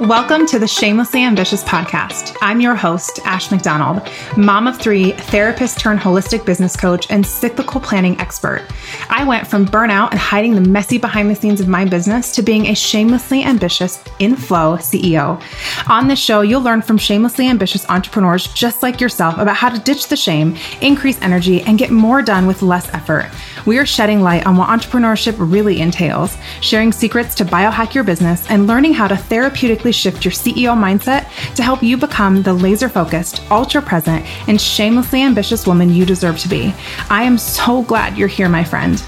Welcome to the Shamelessly Ambitious podcast. I'm your host, Ash McDonald, mom of three, therapist turned holistic business coach, and cyclical planning expert. I went from burnout and hiding the messy behind the scenes of my business to being a shamelessly ambitious, in flow CEO. On this show, you'll learn from shamelessly ambitious entrepreneurs just like yourself about how to ditch the shame, increase energy, and get more done with less effort. We are shedding light on what entrepreneurship really entails, sharing secrets to biohack your business, and learning how to therapeutically shift your CEO mindset to help you become the laser focused, ultra present, and shamelessly ambitious woman you deserve to be. I am so glad you're here, my friend.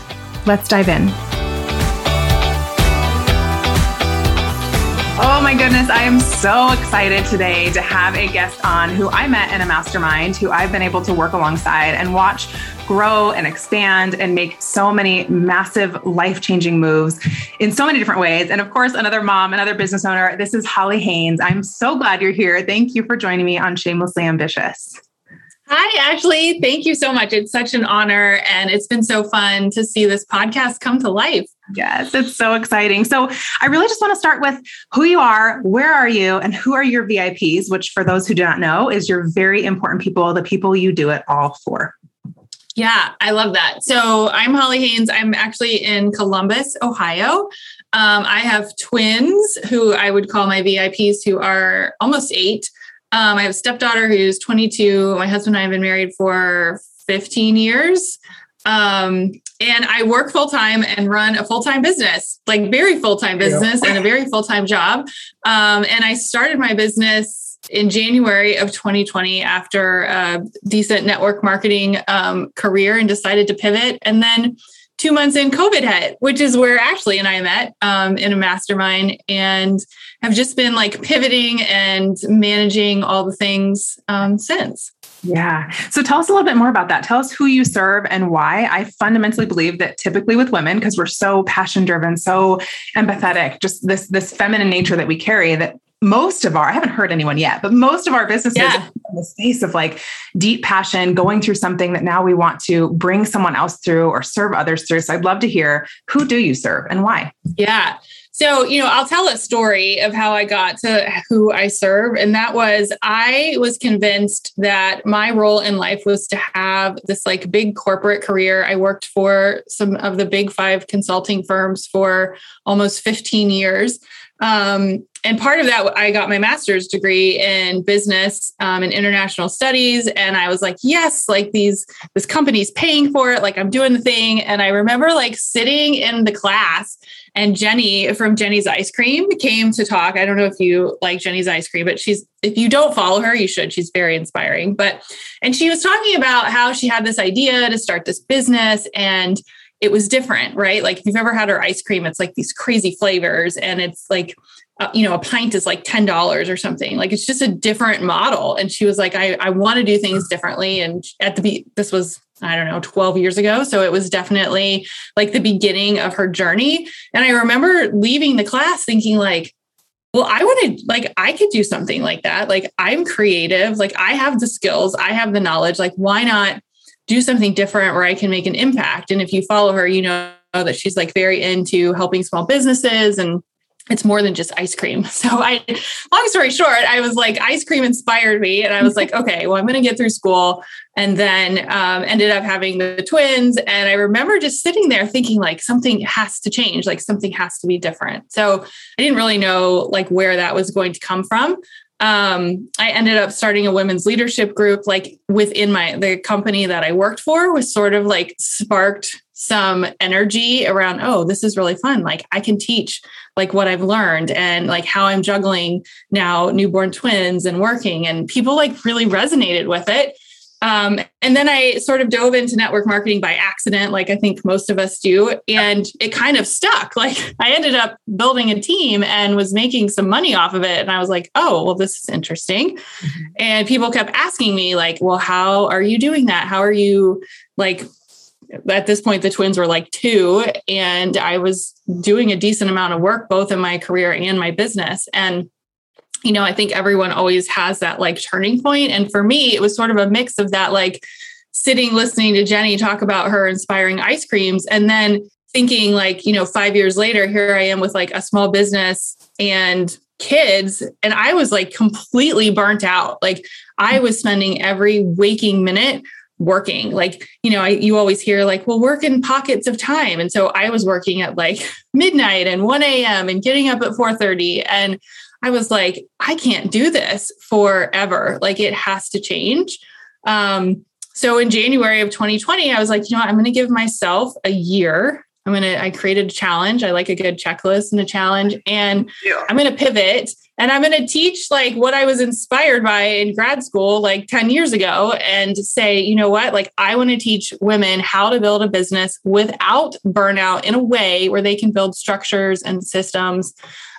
Let's dive in. Oh my goodness, I am so excited today to have a guest on who I met in a mastermind, who I've been able to work alongside and watch grow and expand and make so many massive life changing moves in so many different ways. And of course, another mom, another business owner. This is Holly Haynes. I'm so glad you're here. Thank you for joining me on Shamelessly Ambitious. Hi, Ashley. Thank you so much. It's such an honor, and it's been so fun to see this podcast come to life. Yes, it's so exciting. So, I really just want to start with who you are, where are you, and who are your VIPs, which, for those who do not know, is your very important people, the people you do it all for. Yeah, I love that. So I'm Holly Haynes. I'm actually in Columbus, Ohio. Um, I have twins who I would call my VIPs who are almost eight. Um, I have a stepdaughter who's 22. My husband and I have been married for 15 years. Um, and I work full time and run a full time business, like very full time business yeah. and a very full time job. Um, and I started my business in January of 2020 after a decent network marketing um, career and decided to pivot. And then two months in, COVID hit, which is where Ashley and I met um, in a mastermind and have just been like pivoting and managing all the things um, since. Yeah. So tell us a little bit more about that. Tell us who you serve and why. I fundamentally believe that typically with women, because we're so passion driven, so empathetic, just this this feminine nature that we carry, that most of our, I haven't heard anyone yet, but most of our businesses yeah. in the space of like deep passion, going through something that now we want to bring someone else through or serve others through. So I'd love to hear who do you serve and why? Yeah. So, you know, I'll tell a story of how I got to who I serve. And that was I was convinced that my role in life was to have this like big corporate career. I worked for some of the big five consulting firms for almost 15 years. Um, and part of that, I got my master's degree in business um, and international studies. And I was like, yes, like these, this company's paying for it. Like I'm doing the thing. And I remember like sitting in the class and Jeni from Jeni's Ice Cream came to talk. I don't know if you like Jeni's Ice Cream, but she's, if you don't follow her, you should. She's very inspiring. But, and she was talking about how she had this idea to start this business and it was different, right? Like if you've ever had her ice cream, it's like these crazy flavors and it's like, uh, you know, a pint is like $10 or something. Like it's just a different model. And she was like, I, I want to do things differently. And at the, be- this was, I don't know, 12 years ago. So it was definitely like the beginning of her journey. And I remember leaving the class thinking like, well, I want to like, I could do something like that. Like I'm creative. Like I have the skills, I have the knowledge. Like why not do something different where I can make an impact. And if you follow her, you know that she's like very into helping small businesses and it's more than just ice cream. So I long story short, I was like ice cream inspired me and I was like, okay, well I'm going to get through school and then um, ended up having the twins and I remember just sitting there thinking like something has to change, like something has to be different. So I didn't really know like where that was going to come from um, I ended up starting a women's leadership group, like within my the company that I worked for, was sort of like sparked some energy around. Oh, this is really fun! Like I can teach like what I've learned and like how I'm juggling now newborn twins and working, and people like really resonated with it. Um, and then I sort of dove into network marketing by accident, like I think most of us do. And it kind of stuck. Like I ended up building a team and was making some money off of it. And I was like, oh, well, this is interesting. Mm-hmm. And people kept asking me, like, well, how are you doing that? How are you like at this point the twins were like two and i was doing a decent amount of work both in my career and my business and you know, I think everyone always has that like turning point. And for me, it was sort of a mix of that, like sitting listening to Jeni talk about her inspiring ice creams and then thinking like, you know, five years later, here I am with like a small business and kids and I was like completely burnt out. Like I was spending every waking minute working like you know I, you always hear like well work in pockets of time and so i was working at like midnight and 1 a.m and getting up at 4.30 and i was like i can't do this forever like it has to change um, so in january of 2020 i was like you know what, i'm going to give myself a year i'm going to i created a challenge i like a good checklist and a challenge and yeah. i'm going to pivot and I'm going to teach like what I was inspired by in grad school like 10 years ago and say, you know what? Like, I want to teach women how to build a business without burnout in a way where they can build structures and systems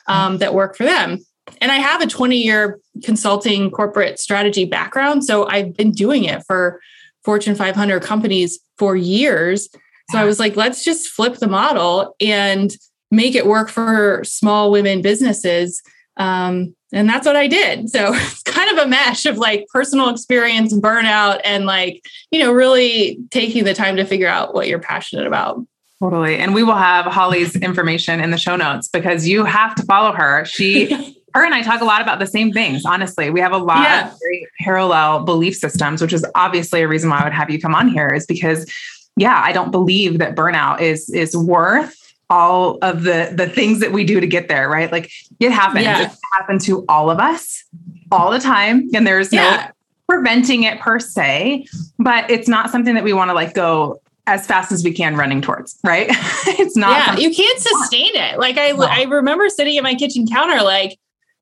um, that work for them. And I have a 20 year consulting corporate strategy background. So I've been doing it for Fortune 500 companies for years. So I was like, let's just flip the model and make it work for small women businesses um, and that's what I did. So it's kind of a mesh of like personal experience, burnout, and like, you know, really taking the time to figure out what you're passionate about. Totally. And we will have Holly's information in the show notes because you have to follow her. She, her and I talk a lot about the same things. Honestly, we have a lot yeah. of very parallel belief systems, which is obviously a reason why I would have you come on here is because yeah, I don't believe that burnout is is worth all of the the things that we do to get there, right? Like it happens. Yeah. It happens to all of us all the time. And there's yeah. no preventing it per se, but it's not something that we want to like go as fast as we can running towards, right? it's not. Yeah, you can't sustain it. Like I, no. I remember sitting at my kitchen counter, like,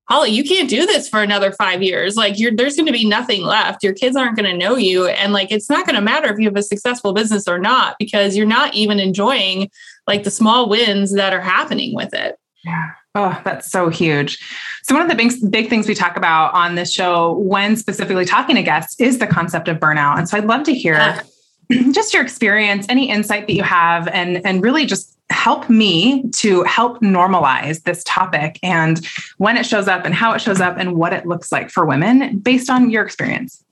Holly, you can't do this for another five years. Like you're, there's going to be nothing left. Your kids aren't going to know you. And like, it's not going to matter if you have a successful business or not, because you're not even enjoying like the small wins that are happening with it. Yeah. Oh, that's so huge. So one of the big, big things we talk about on this show when specifically talking to guests is the concept of burnout. And so I'd love to hear yeah. just your experience, any insight that you have, and, and really just help me to help normalize this topic and when it shows up and how it shows up and what it looks like for women based on your experience.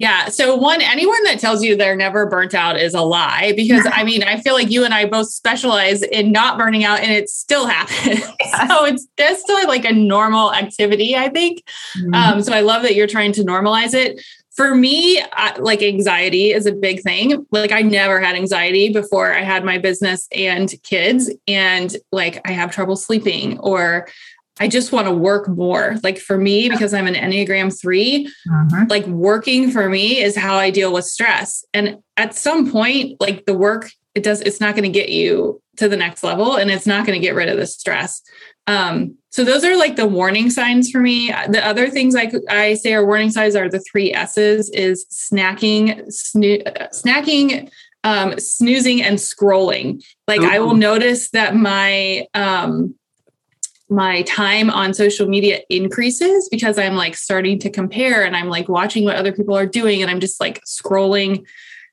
Yeah. So, one, anyone that tells you they're never burnt out is a lie because I mean, I feel like you and I both specialize in not burning out and it still happens. Yeah. so, it's just still like a normal activity, I think. Mm-hmm. Um, so, I love that you're trying to normalize it. For me, I, like anxiety is a big thing. Like, I never had anxiety before I had my business and kids, and like I have trouble sleeping or I just want to work more. Like for me, because I'm an Enneagram 3 uh-huh. like working for me is how I deal with stress. And at some point, like the work, it does, it's not going to get you to the next level and it's not going to get rid of the stress. Um, so those are like the warning signs for me. The other things I I say are warning signs are the three S's is snacking, snoo- snacking, um, snoozing, and scrolling. Like Ooh. I will notice that my um, my time on social media increases because I'm like starting to compare and I'm like watching what other people are doing and I'm just like scrolling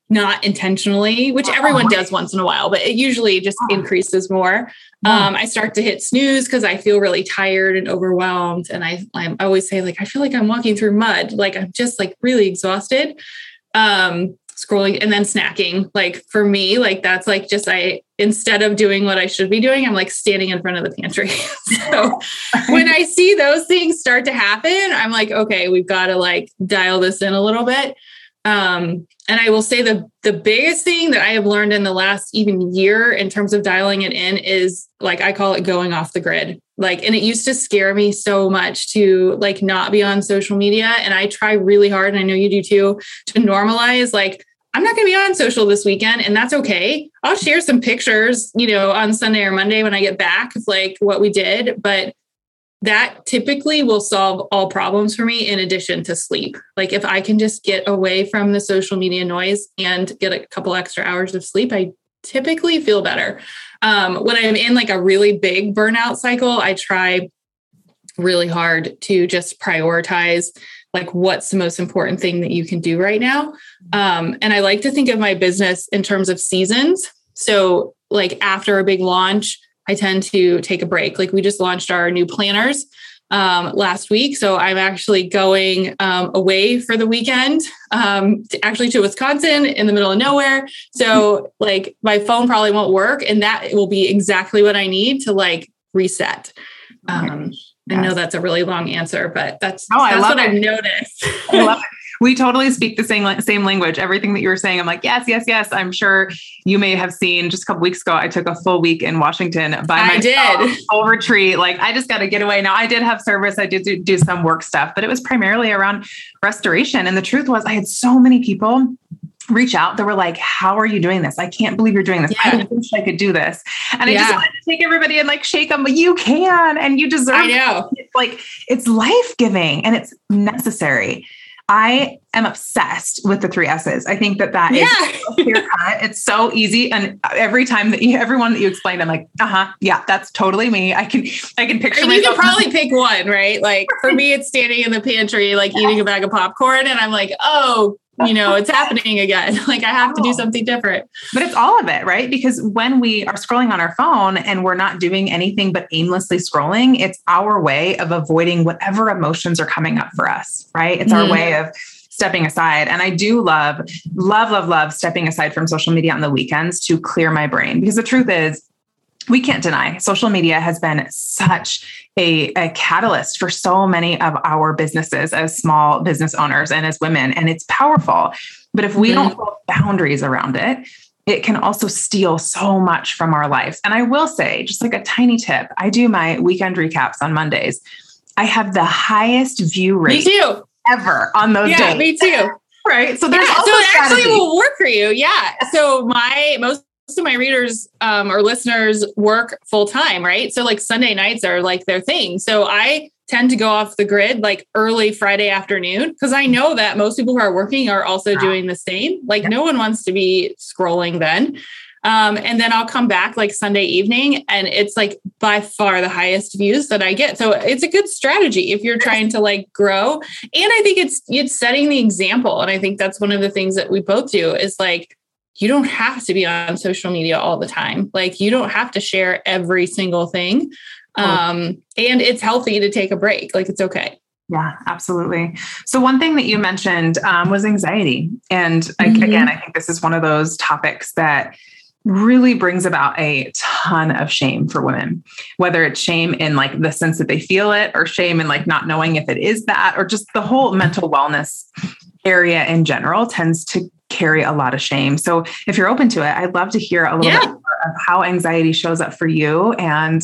not intentionally, which everyone does once in a while, but it usually just increases more. Um, I start to hit snooze because I feel really tired and overwhelmed. And I, I always say, like, I feel like I'm walking through mud. Like, I'm just like really exhausted. Um, scrolling and then snacking. Like for me, like that's like just I instead of doing what I should be doing, I'm like standing in front of the pantry. so when I see those things start to happen, I'm like, okay, we've got to like dial this in a little bit. Um, and I will say the the biggest thing that I have learned in the last even year in terms of dialing it in is like I call it going off the grid. Like, and it used to scare me so much to like not be on social media. And I try really hard, and I know you do too, to normalize like I'm not going to be on social this weekend, and that's okay. I'll share some pictures, you know, on Sunday or Monday when I get back of like what we did, but that typically will solve all problems for me in addition to sleep. Like if I can just get away from the social media noise and get a couple extra hours of sleep, I typically feel better. Um, when I'm in like a really big burnout cycle, I try really hard to just prioritize like what's the most important thing that you can do right now um, and i like to think of my business in terms of seasons so like after a big launch i tend to take a break like we just launched our new planners um, last week so i'm actually going um, away for the weekend um, to, actually to wisconsin in the middle of nowhere so like my phone probably won't work and that will be exactly what i need to like reset um, I know that's a really long answer, but that's, oh, that's what it. I've noticed. I love it. We totally speak the same same language. Everything that you were saying, I'm like, yes, yes, yes. I'm sure you may have seen just a couple weeks ago. I took a full week in Washington by myself, I did full retreat. Like, I just got to get away. Now, I did have service. I did do, do some work stuff, but it was primarily around restoration. And the truth was, I had so many people reach out that were like, How are you doing this? I can't believe you're doing this. Yeah. I wish I could do this. And yeah. I just wanted to take everybody and like shake them, but you can and you deserve I know. It. Like it's life giving and it's necessary. I am obsessed with the three S's. I think that that yeah. is clear cut. It's so easy, and every time that you, everyone that you explain, I'm like, uh huh, yeah, that's totally me. I can, I can picture. And you can probably pick one, right? Like for me, it's standing in the pantry, like yeah. eating a bag of popcorn, and I'm like, oh you know, it's happening again. Like I have to do something different. But it's all of it, right? Because when we are scrolling on our phone and we're not doing anything but aimlessly scrolling, it's our way of avoiding whatever emotions are coming up for us, right? It's mm. our way of stepping aside. And I do love, love, love, love stepping aside from social media on the weekends to clear my brain. Because the truth is, we can't deny social media has been such a, a, catalyst for so many of our businesses as small business owners and as women, and it's powerful. But if we mm-hmm. don't put boundaries around it, it can also steal so much from our lives. And I will say, just like a tiny tip, I do my weekend recaps on Mondays. I have the highest view rate me too. ever on those yeah, days. Me too. right. So there's yeah, so it actually will work for you. Yeah. So my most of my readers um, or listeners work full time, right? So like Sunday nights are like their thing. So I tend to go off the grid like early Friday afternoon because I know that most people who are working are also wow. doing the same. Like yeah. no one wants to be scrolling then. Um, and then I'll come back like Sunday evening, and it's like by far the highest views that I get. So it's a good strategy if you're trying to like grow. And I think it's it's setting the example. And I think that's one of the things that we both do is like you don't have to be on social media all the time. Like you don't have to share every single thing. Um, and it's healthy to take a break. Like it's okay. Yeah, absolutely. So, one thing that you mentioned um, was anxiety. And mm-hmm. again, I think this is one of those topics that really brings about a ton of shame for women, whether it's shame in like the sense that they feel it or shame in like not knowing if it is that or just the whole mental wellness area in general tends to carry a lot of shame. So if you're open to it, I'd love to hear a little yeah. bit more of how anxiety shows up for you and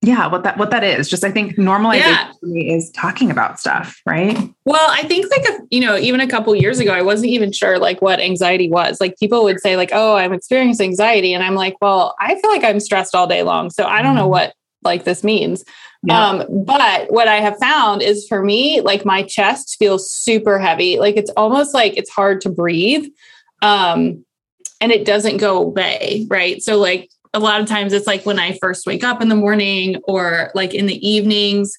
yeah, what that what that is. Just I think normalization yeah. is talking about stuff, right? Well, I think like a, you know, even a couple years ago, I wasn't even sure like what anxiety was. Like people would say like, "Oh, I'm experiencing anxiety," and I'm like, "Well, I feel like I'm stressed all day long, so I don't know mm-hmm. what like this means." Yeah. Um, but what I have found is for me, like my chest feels super heavy. Like it's almost like it's hard to breathe. Um, and it doesn't go away. Right. So like a lot of times it's like when I first wake up in the morning or like in the evenings.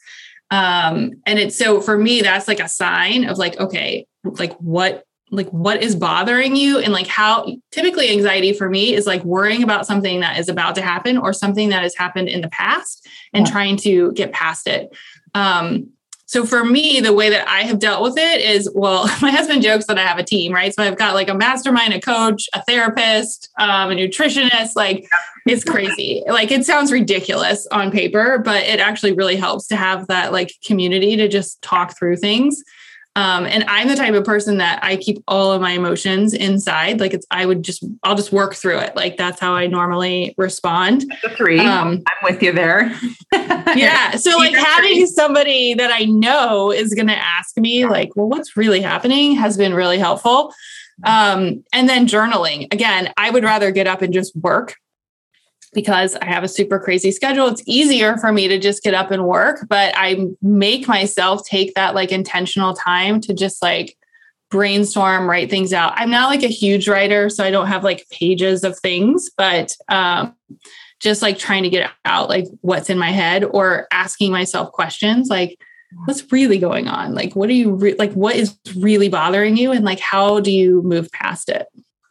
Um, and it's so for me, that's like a sign of like, okay, like what like what is bothering you? And like how typically anxiety for me is like worrying about something that is about to happen or something that has happened in the past and yeah. trying to get past it. Um so for me the way that i have dealt with it is well my husband jokes that i have a team right? So i've got like a mastermind a coach a therapist um, a nutritionist like it's crazy. Like it sounds ridiculous on paper but it actually really helps to have that like community to just talk through things um, and I'm the type of person that I keep all of my emotions inside. Like it's, I would just, I'll just work through it. Like that's how I normally respond. The three. Um, I'm with you there. yeah. So like having somebody that I know is going to ask me like, well, what's really happening has been really helpful. Um, and then journaling again, I would rather get up and just work because I have a super crazy schedule. It's easier for me to just get up and work, but I make myself take that like intentional time to just like brainstorm, write things out. I'm not like a huge writer, so I don't have like pages of things, but um, just like trying to get out like what's in my head or asking myself questions like, what's really going on? Like, what are you re- like? What is really bothering you? And like, how do you move past it?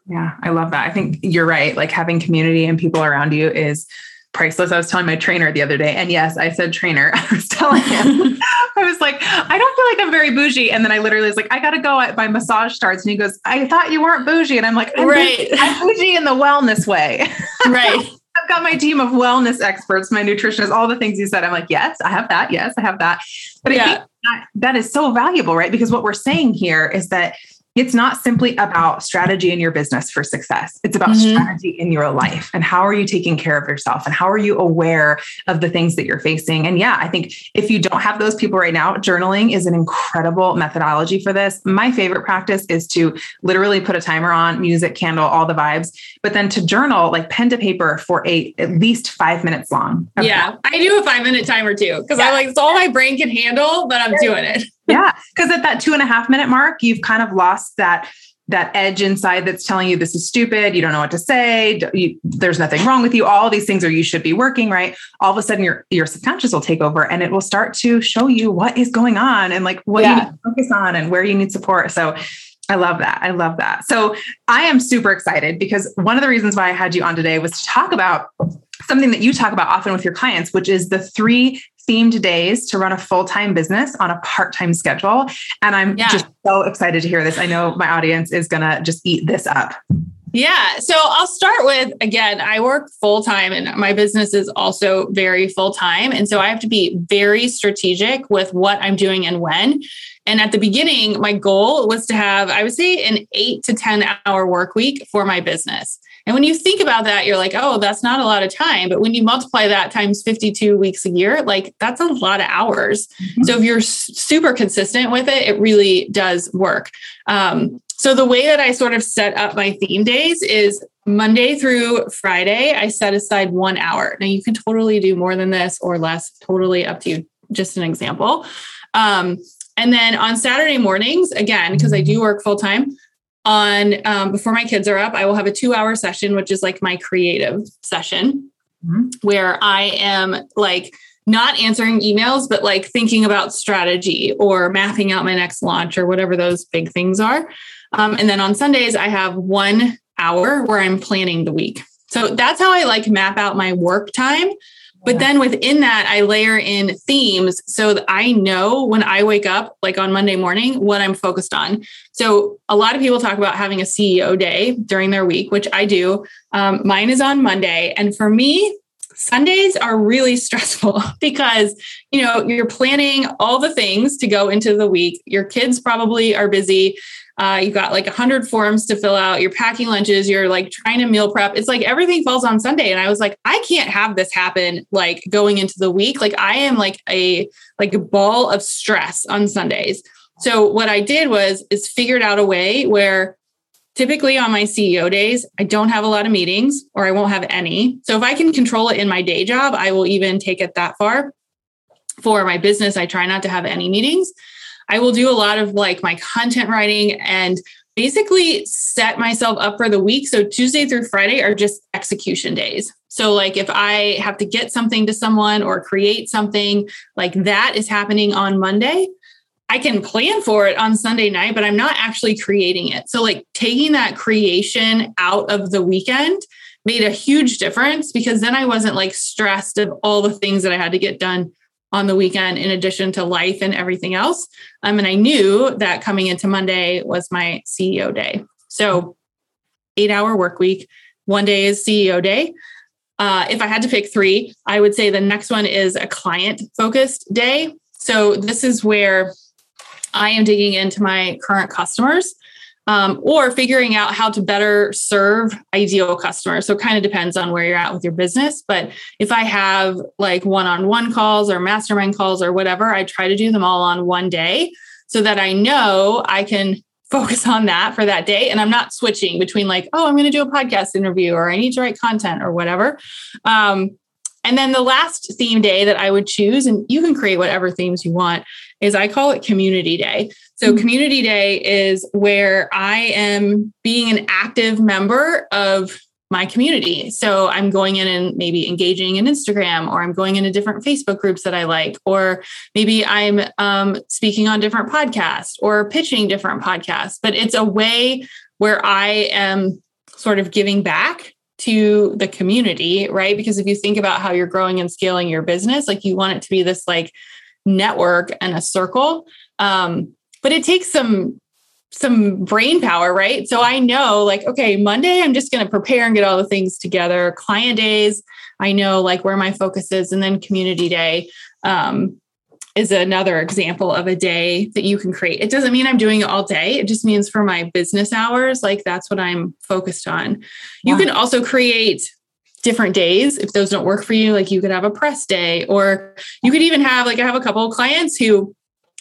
Yeah, I love that. I think you're right. Like having community and people around you is priceless. I was telling my trainer the other day, and yes, I said trainer. I was telling him, I was like, I don't feel like I'm very bougie. And then I literally was like, I got to go at my massage starts. And he goes, I thought you weren't bougie. And I'm like, I'm right. Bougie. I'm bougie in the wellness way. Right. I've got my team of wellness experts, my nutritionists, all the things you said. I'm like, yes, I have that. Yes, I have that. But yeah. I think that, that is so valuable, right? Because what we're saying here is that it's not simply about strategy in your business for success. It's about mm-hmm. strategy in your life and how are you taking care of yourself and how are you aware of the things that you're facing. And yeah, I think if you don't have those people right now, journaling is an incredible methodology for this. My favorite practice is to literally put a timer on, music, candle, all the vibes, but then to journal like pen to paper for a at least five minutes long. Okay. Yeah, I do a five minute timer too because yeah. I like it's all my brain can handle, but I'm doing it yeah. Cause at that two and a half minute mark, you've kind of lost that that edge inside that's telling you this is stupid you don't know what to say you, there's nothing wrong with you all these things are you should be working right all of a sudden your your subconscious will take over and it will start to show you what is going on and like what yeah. you need to focus on and where you need support so I love that. I love that. So I am super excited because one of the reasons why I had you on today was to talk about something that you talk about often with your clients, which is the three themed days to run a full time business on a part time schedule. And I'm yeah. just so excited to hear this. I know my audience is going to just eat this up. Yeah. So I'll start with again, I work full time and my business is also very full time. And so I have to be very strategic with what I'm doing and when. And at the beginning, my goal was to have, I would say, an eight to 10 hour work week for my business. And when you think about that, you're like, oh, that's not a lot of time. But when you multiply that times 52 weeks a year, like that's a lot of hours. Mm-hmm. So if you're super consistent with it, it really does work. Um, so the way that I sort of set up my theme days is Monday through Friday, I set aside one hour. Now you can totally do more than this or less, totally up to you. Just an example. Um, and then on Saturday mornings, again, because I do work full time, on um, before my kids are up, I will have a two hour session, which is like my creative session, mm-hmm. where I am like not answering emails, but like thinking about strategy or mapping out my next launch or whatever those big things are. Um, and then on Sundays, I have one hour where I'm planning the week. So that's how I like map out my work time. But then within that, I layer in themes so that I know when I wake up, like on Monday morning, what I'm focused on. So a lot of people talk about having a CEO day during their week, which I do. Um, mine is on Monday. And for me, Sundays are really stressful because, you know, you're planning all the things to go into the week. Your kids probably are busy. Uh, you got like 100 forms to fill out. You're packing lunches. You're like trying to meal prep. It's like everything falls on Sunday. And I was like, I can't have this happen like going into the week. Like I am like a like a ball of stress on Sundays. So what I did was is figured out a way where typically on my CEO days, I don't have a lot of meetings or I won't have any. So if I can control it in my day job, I will even take it that far. For my business, I try not to have any meetings. I will do a lot of like my content writing and basically set myself up for the week. So Tuesday through Friday are just execution days. So, like, if I have to get something to someone or create something, like that is happening on Monday. I can plan for it on Sunday night, but I'm not actually creating it. So, like, taking that creation out of the weekend made a huge difference because then I wasn't like stressed of all the things that I had to get done on the weekend in addition to life and everything else. Um, and I knew that coming into Monday was my CEO day. So, eight hour work week, one day is CEO day. Uh, if I had to pick three, I would say the next one is a client focused day. So, this is where I am digging into my current customers um, or figuring out how to better serve ideal customers. So it kind of depends on where you're at with your business. But if I have like one on one calls or mastermind calls or whatever, I try to do them all on one day so that I know I can focus on that for that day. And I'm not switching between like, oh, I'm going to do a podcast interview or I need to write content or whatever. Um, and then the last theme day that I would choose, and you can create whatever themes you want, is I call it community day. So, mm-hmm. community day is where I am being an active member of my community. So, I'm going in and maybe engaging in Instagram, or I'm going into different Facebook groups that I like, or maybe I'm um, speaking on different podcasts or pitching different podcasts. But it's a way where I am sort of giving back to the community, right? Because if you think about how you're growing and scaling your business, like you want it to be this like network and a circle. Um, but it takes some some brain power, right? So I know like, okay, Monday, I'm just going to prepare and get all the things together. Client days, I know like where my focus is. And then community day um, is another example of a day that you can create. It doesn't mean I'm doing it all day. It just means for my business hours, like that's what I'm focused on. You can also create different days. If those don't work for you like you could have a press day or you could even have like i have a couple of clients who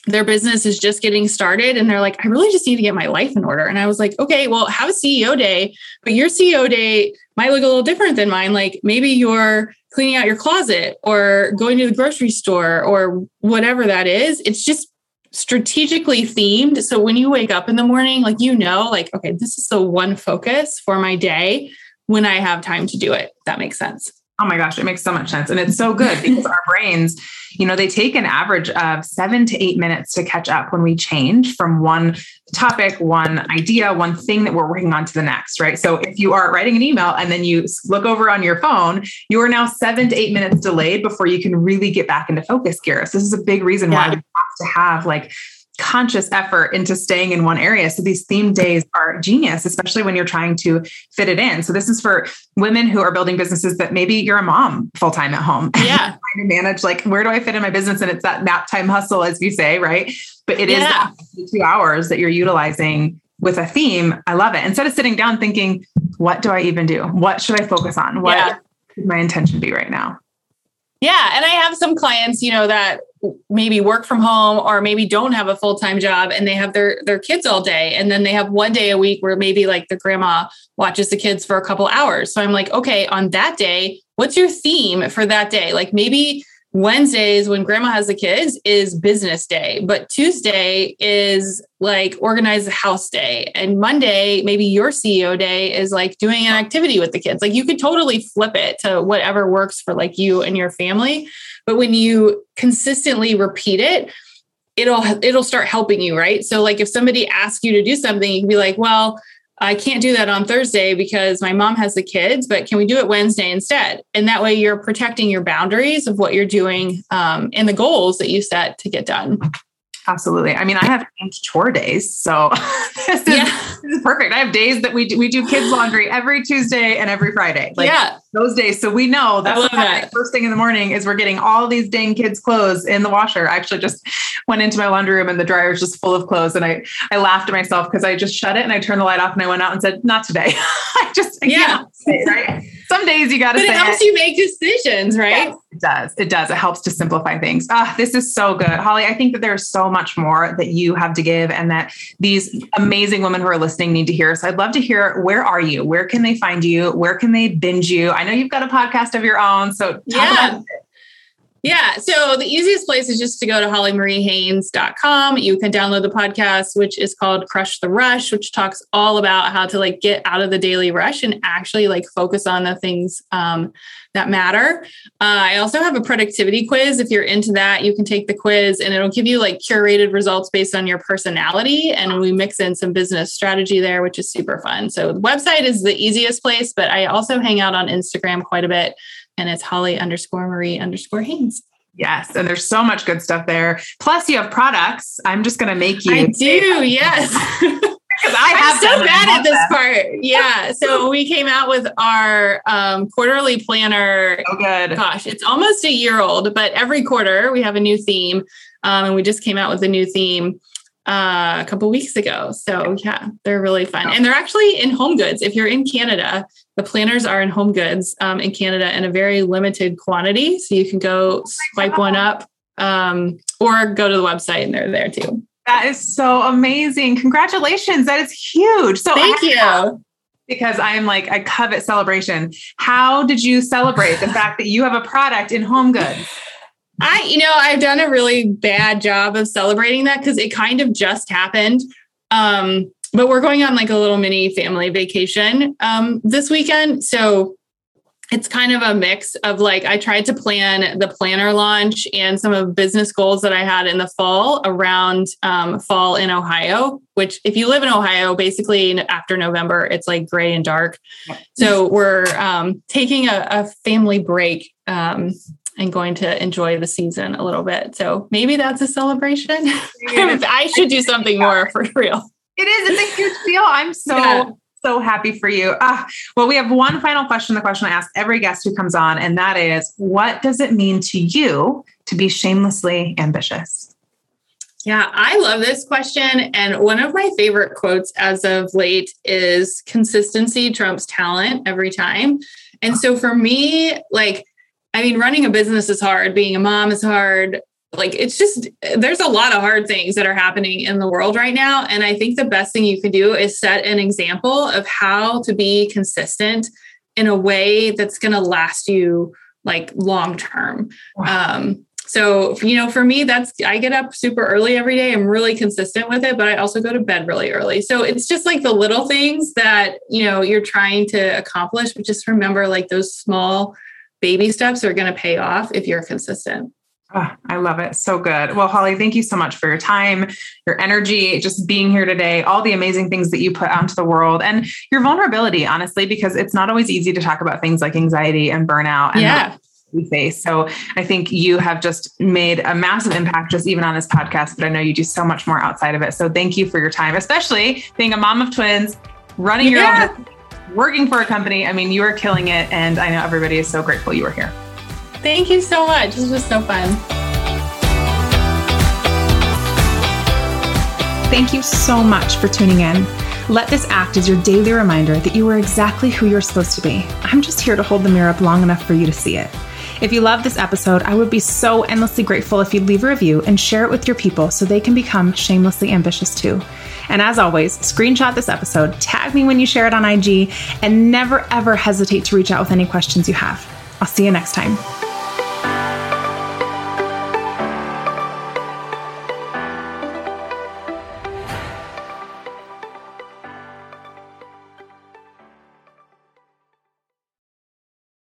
their business is just getting started and they're like i really just need to get my life in order. And i was like okay well have a ceo day but your ceo day might look a little different than mine. Like maybe you're cleaning out your closet or going to the grocery store or whatever that is. It's just strategically themed so when you wake up in the morning like you know like okay this is the one focus for my day when I have time to do it. That makes sense. Oh my gosh, it makes so much sense. And it's so good because our brains, you know, they take an average of seven to eight minutes to catch up when we change from one topic, one idea, one thing that we're working on to the next, right? So if you are writing an email and then you look over on your phone, you are now seven to eight minutes delayed before you can really get back into focus gear. So this is a big reason yeah. why we have to have like conscious effort into staying in one area. So these theme days are genius, especially when you're trying to fit it in. So this is for women who are building businesses that maybe you're a mom full time at home. Yeah. trying to manage like where do I fit in my business? And it's that nap time hustle, as you say, right? But it yeah. is two hours that you're utilizing with a theme. I love it. Instead of sitting down thinking, what do I even do? What should I focus on? What yeah. should my intention be right now? Yeah. And I have some clients, you know, that maybe work from home or maybe don't have a full-time job and they have their their kids all day. And then they have one day a week where maybe like the grandma watches the kids for a couple hours. So i'm like okay on that day what's your theme for that day? Like maybe Wednesdays when grandma has the kids is business day, but Tuesday is like organize the house day. And Monday, maybe your CEO day is like doing an activity with the kids. Like you could totally flip it to whatever works for like you and your family. But when you consistently repeat it, it'll it'll start helping you, right? So like if somebody asks you to do something, you can be like, well, I can't do that on Thursday because my mom has the kids, but can we do it Wednesday instead? And that way you're protecting your boundaries of what you're doing um, and the goals that you set to get done. Absolutely. I mean, I have chore days, so this is, yeah. this is perfect. I have days that we do, we do kids laundry every Tuesday and every Friday. Like yeah. those days. So we know that's that. first thing in the morning is we're getting all these dang kids' clothes in the washer. I actually just went into my laundry room and the dryer is just full of clothes, and I I laughed at myself because I just shut it and I turned the light off and I went out and said, "Not today." I just I yeah, right some days you got to. But it helps it. you make decisions, right? It does. It does. It helps to simplify things. Ah, this is so good, Holly. I think that there's so much more that you have to give, and that these amazing women who are listening need to hear. So I'd love to hear where are you? Where can they find you? Where can they binge you? I know you've got a podcast of your own, so yeah. Yeah. So the easiest place is just to go to hollymariehaynes.com. You can download the podcast, which is called Crush the Rush, which talks all about how to like get out of the daily rush and actually like focus on the things um, that matter. Uh, I also have a productivity quiz. If you're into that, you can take the quiz and it'll give you like curated results based on your personality. And we mix in some business strategy there, which is super fun. So the website is the easiest place, but I also hang out on Instagram quite a bit and it's Holly underscore Marie underscore Haynes. Yes, and there's so much good stuff there. Plus, you have products. I'm just going to make you. I do. Yes. I have so bad at this them. part. Yeah. So we came out with our um, quarterly planner. Oh, good. Gosh, it's almost a year old, but every quarter we have a new theme. Um, and we just came out with a new theme uh, a couple weeks ago. So yeah, they're really fun, and they're actually in Home Goods. If you're in Canada, the planners are in Home Goods um, in Canada in a very limited quantity, so you can go swipe one up um, or go to the website, and they're there too. That is so amazing! Congratulations, that is huge. So thank you. Because I'm like, I covet celebration. How did you celebrate the fact that you have a product in Home Goods? I, you know, I've done a really bad job of celebrating that because it kind of just happened. Um, but we're going on like a little mini family vacation um, this weekend. So it's kind of a mix of like I tried to plan the planner launch and some of business goals that I had in the fall around um, fall in Ohio. Which, if you live in Ohio, basically after November, it's like gray and dark. So we're um, taking a, a, family break um, and going to enjoy the season a little bit. So maybe that's a celebration. I should do something more for real. It is. It's a huge deal. I'm so yeah. so happy for you. Ah, well, we have one final question, the question I ask every guest who comes on, and that is what does it mean to you to be shamelessly ambitious? Yeah, I love this question. And one of my favorite quotes as of late is consistency trumps talent every time. And so for me, like, I mean, running a business is hard, being a mom is hard, like it's just there's a lot of hard things that are happening in the world right now and i think the best thing you can do is set an example of how to be consistent in a way that's going to last you like long term. Wow. um so you know for me that's i get up super early every day. I'm really consistent with it but i also go to bed really early. So it's just like the little things that you know you're trying to accomplish but just remember like those small baby steps are going to pay off if you're consistent Oh, I love it. So good. Well, Holly, thank you so much for your time, your energy, just being here today, all the amazing things that you put onto the world and your vulnerability, honestly, because it's not always easy to talk about things like anxiety and burnout. And yeah. We face. So I think you have just made a massive impact just even on this podcast, but I know you do so much more outside of it. So thank you for your time, especially being a mom of twins, running yeah. your own, working for a company. I mean, you are killing it. And I know everybody is so grateful you were here. Thank you so much. This was so fun. Thank you so much for tuning in. Let this act as your daily reminder that you are exactly who you're supposed to be. I'm just here to hold the mirror up long enough for you to see it. If you love this episode, I would be so endlessly grateful if you'd leave a review and share it with your people so they can become shamelessly ambitious too. And as always, screenshot this episode, tag me when you share it on IG, and never ever hesitate to reach out with any questions you have. I'll see you next time.